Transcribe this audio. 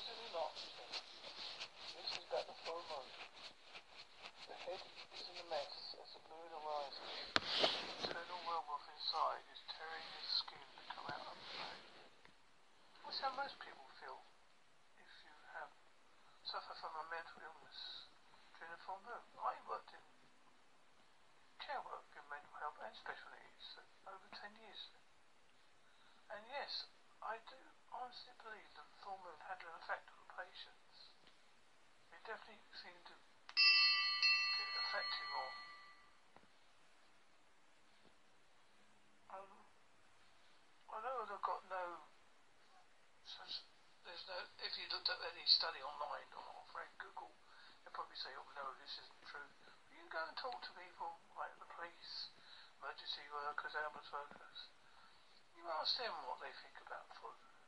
Absolutely not. This is got the full moon. The head is in a mess as the moon arises. The eternal werewolf inside is tearing his skin to come out of the way. That's how most people feel if you have suffered from a mental illness during the full moon. I worked in care work in mental health and special needs over 10 years. And yes, definitely seem to get affected more. Um, I know they've got no. There's no. If you looked up any study online or Frank Google, they'll probably say, "Oh no, this isn't true." But you can go and talk to people like the police, emergency workers, ambulance workers. You ask them what they think about food.